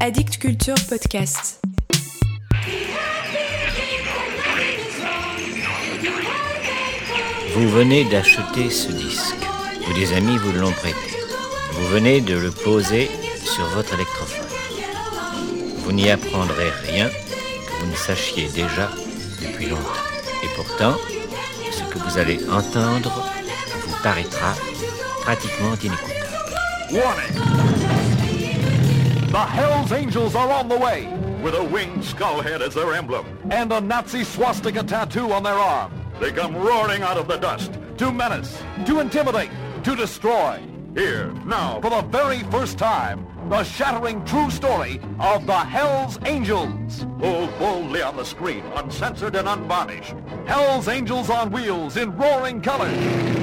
Addict Culture Podcast. Vous venez d'acheter ce disque, ou des amis vous l'ont prêté. Vous venez de le poser sur votre électrophone. Vous n'y apprendrez rien que vous ne sachiez déjà depuis longtemps. Et pourtant, ce que vous allez entendre vous paraîtra pratiquement inécoutable. Warning! The Hells Angels are on the way! With a winged skull head as their emblem. And a Nazi swastika tattoo on their arm. They come roaring out of the dust. To menace, to intimidate, to destroy. Here, now, for the very first time, the shattering true story of the Hells Angels. Hold boldly on the screen, uncensored and unvarnished. Hells Angels on wheels in roaring colors.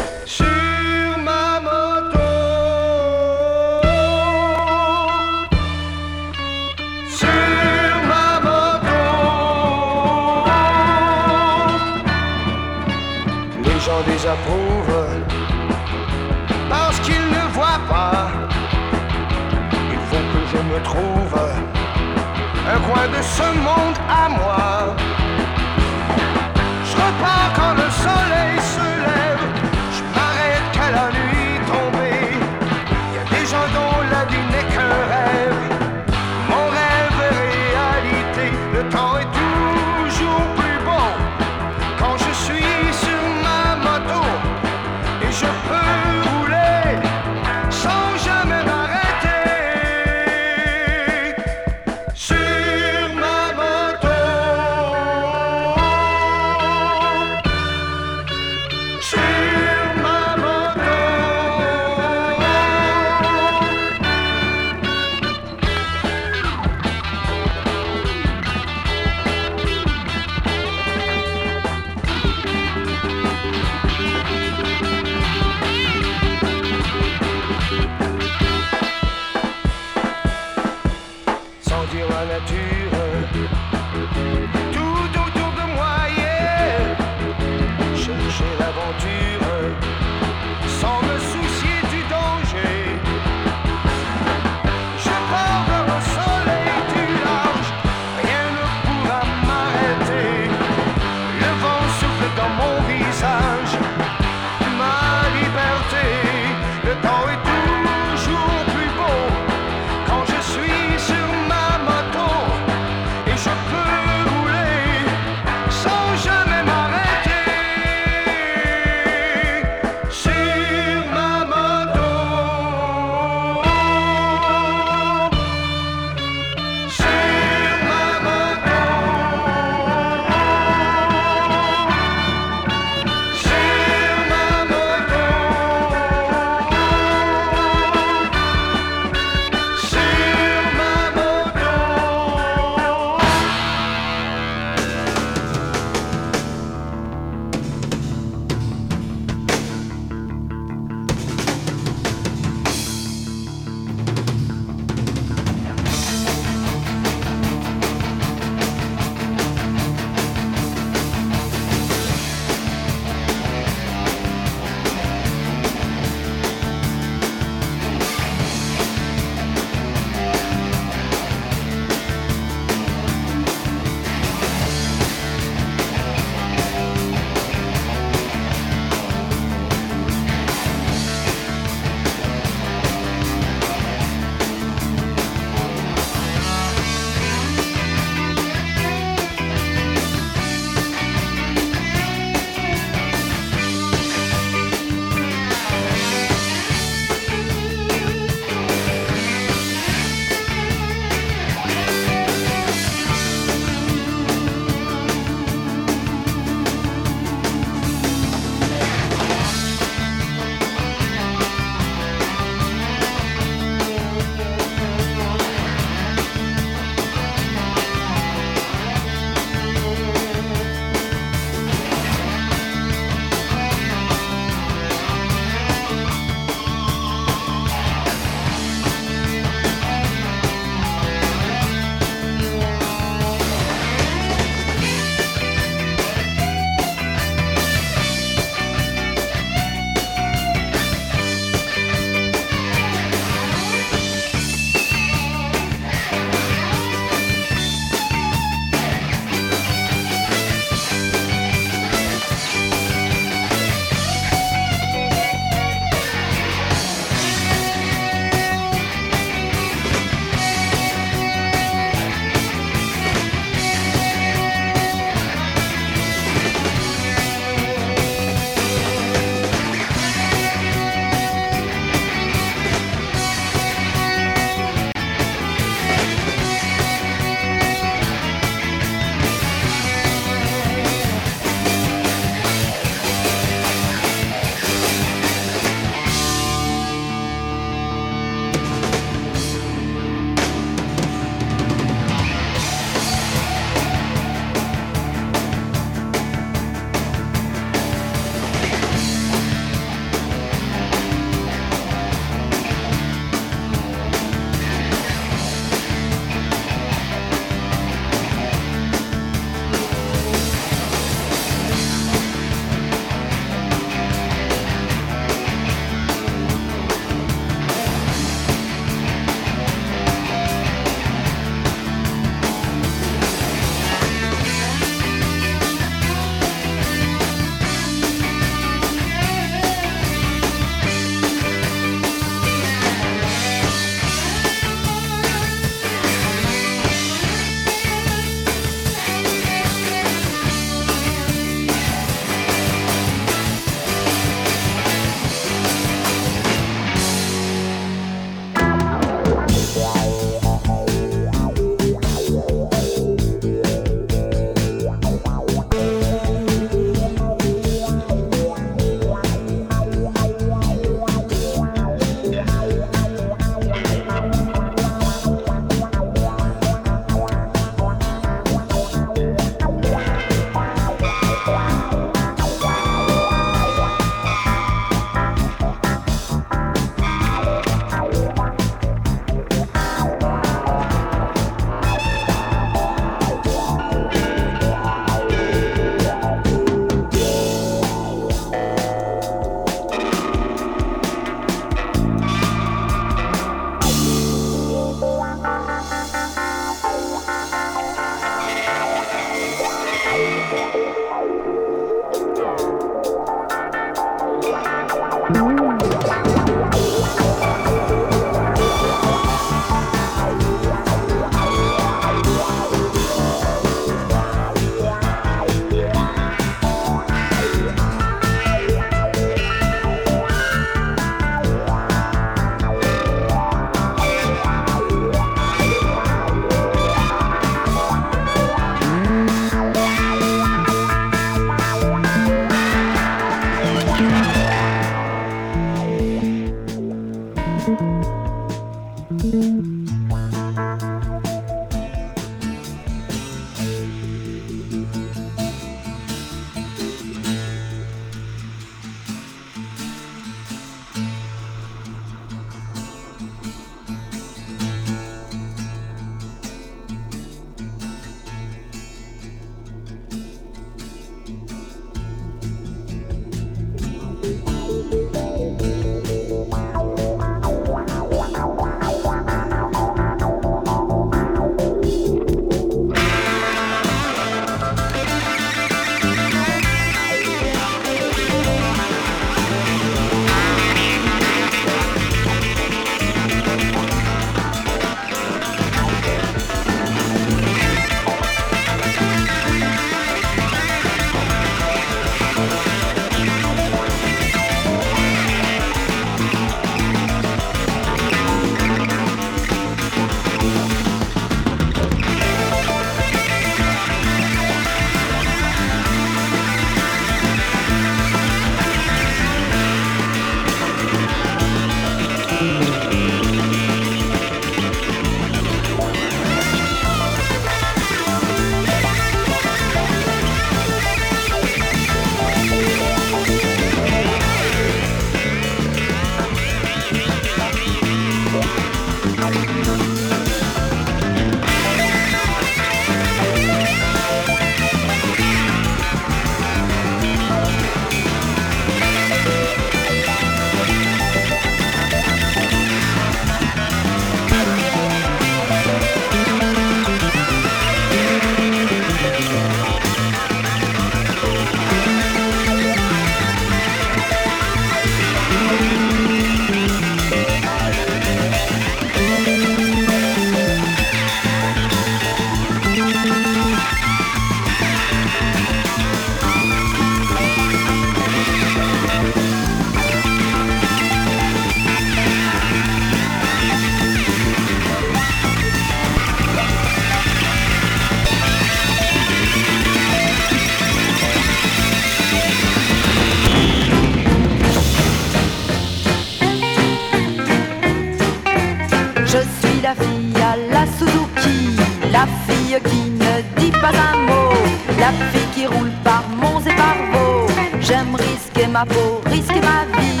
Ma risquer ma vie.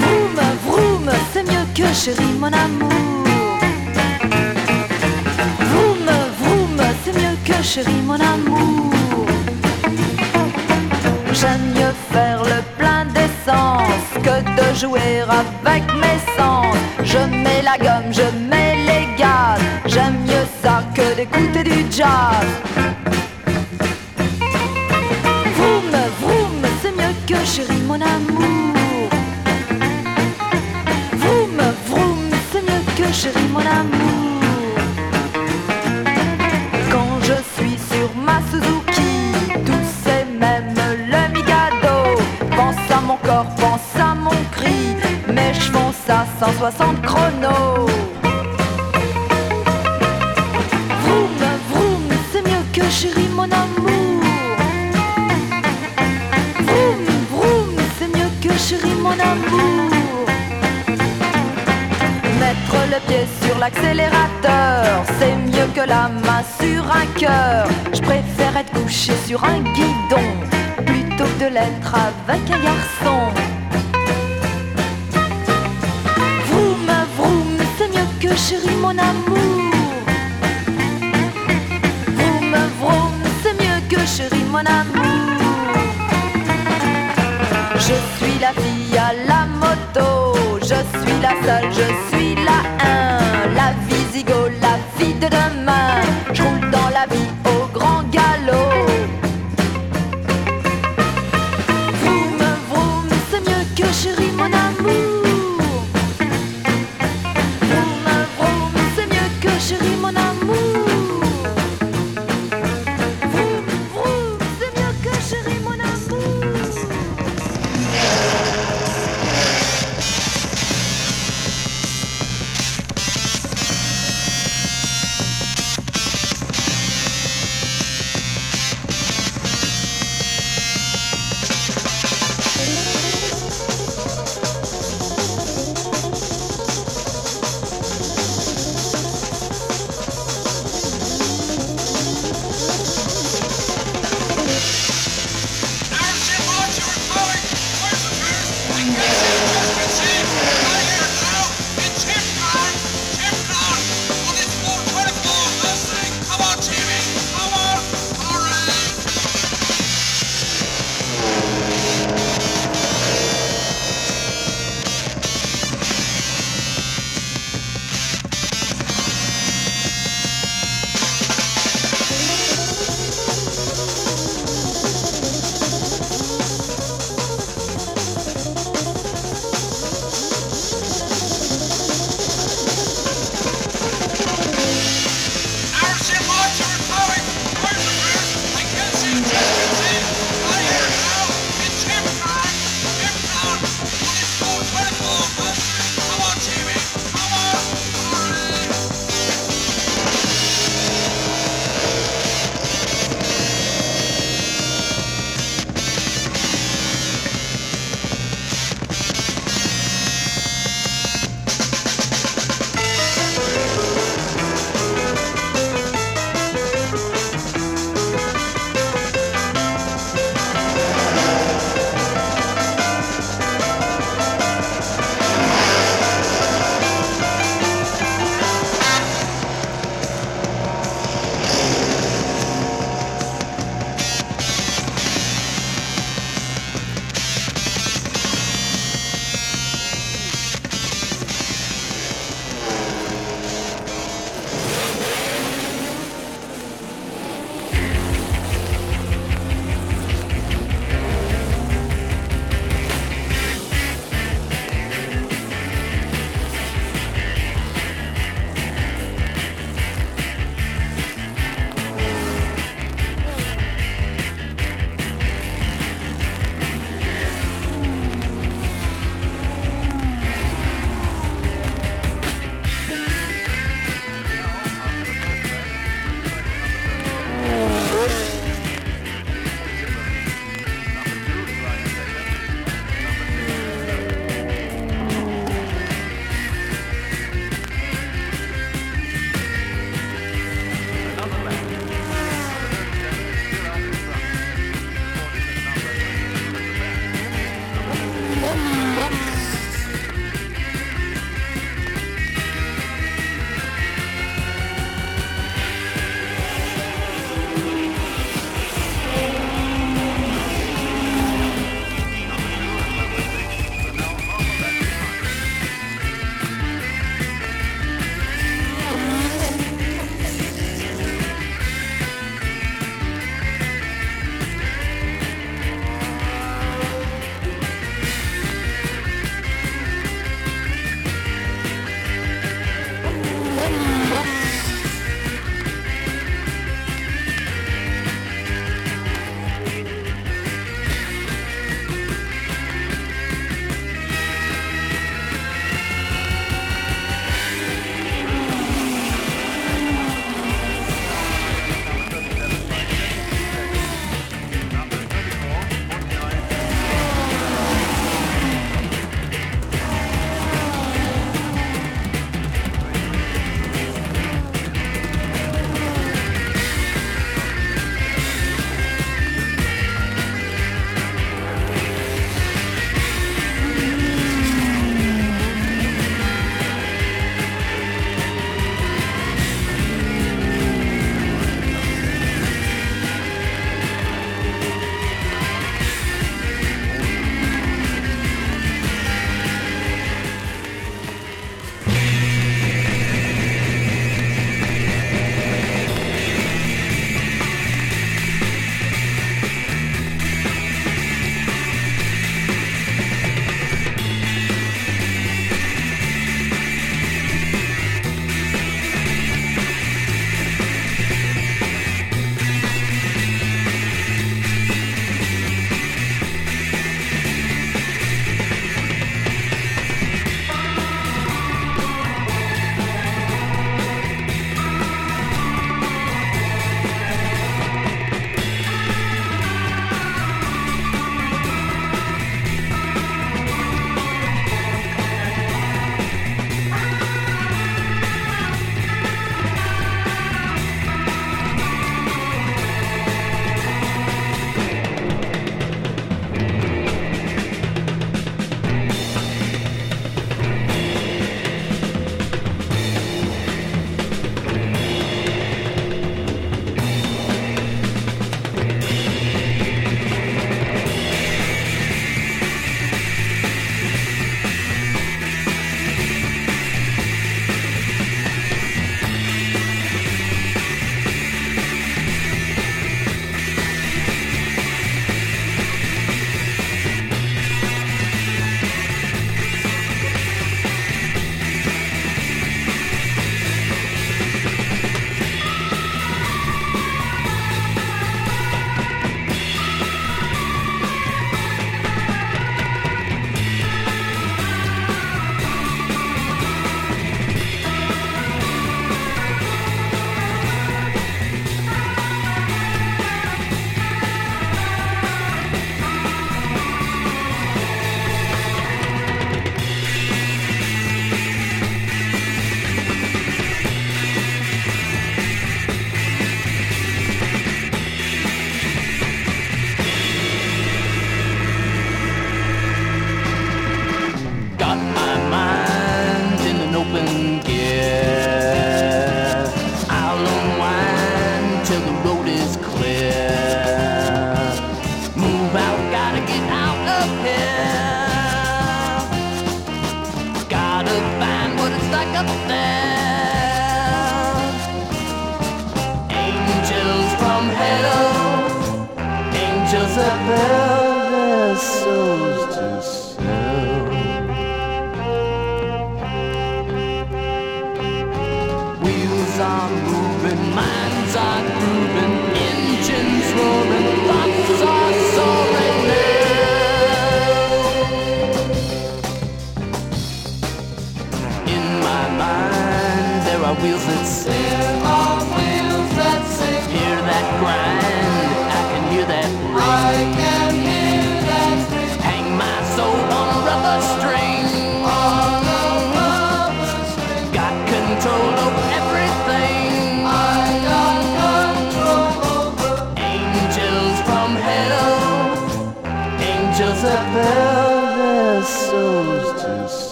Vroom, vroom, c'est mieux que chérie mon amour. Vroom, vroom, c'est mieux que chérie mon amour. J'aime mieux faire le plein d'essence que de jouer avec mes sens. Je mets la gomme, je mets les gaz. J'aime mieux ça que d'écouter du jazz. Chérie mon amour. Un guidon plutôt que de l'être avec un garçon. Vroom, vroom, c'est mieux que chérie mon amour. Vroom, vroom, c'est mieux que chérie mon amour. Je suis la fille à la moto, je suis la seule, je suis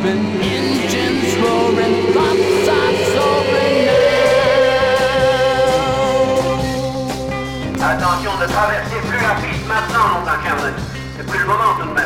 jumping, engines roaring, lots are soaring now. Attention, ne traversez plus la piste maintenant, mon C'est plus le moment tout de même.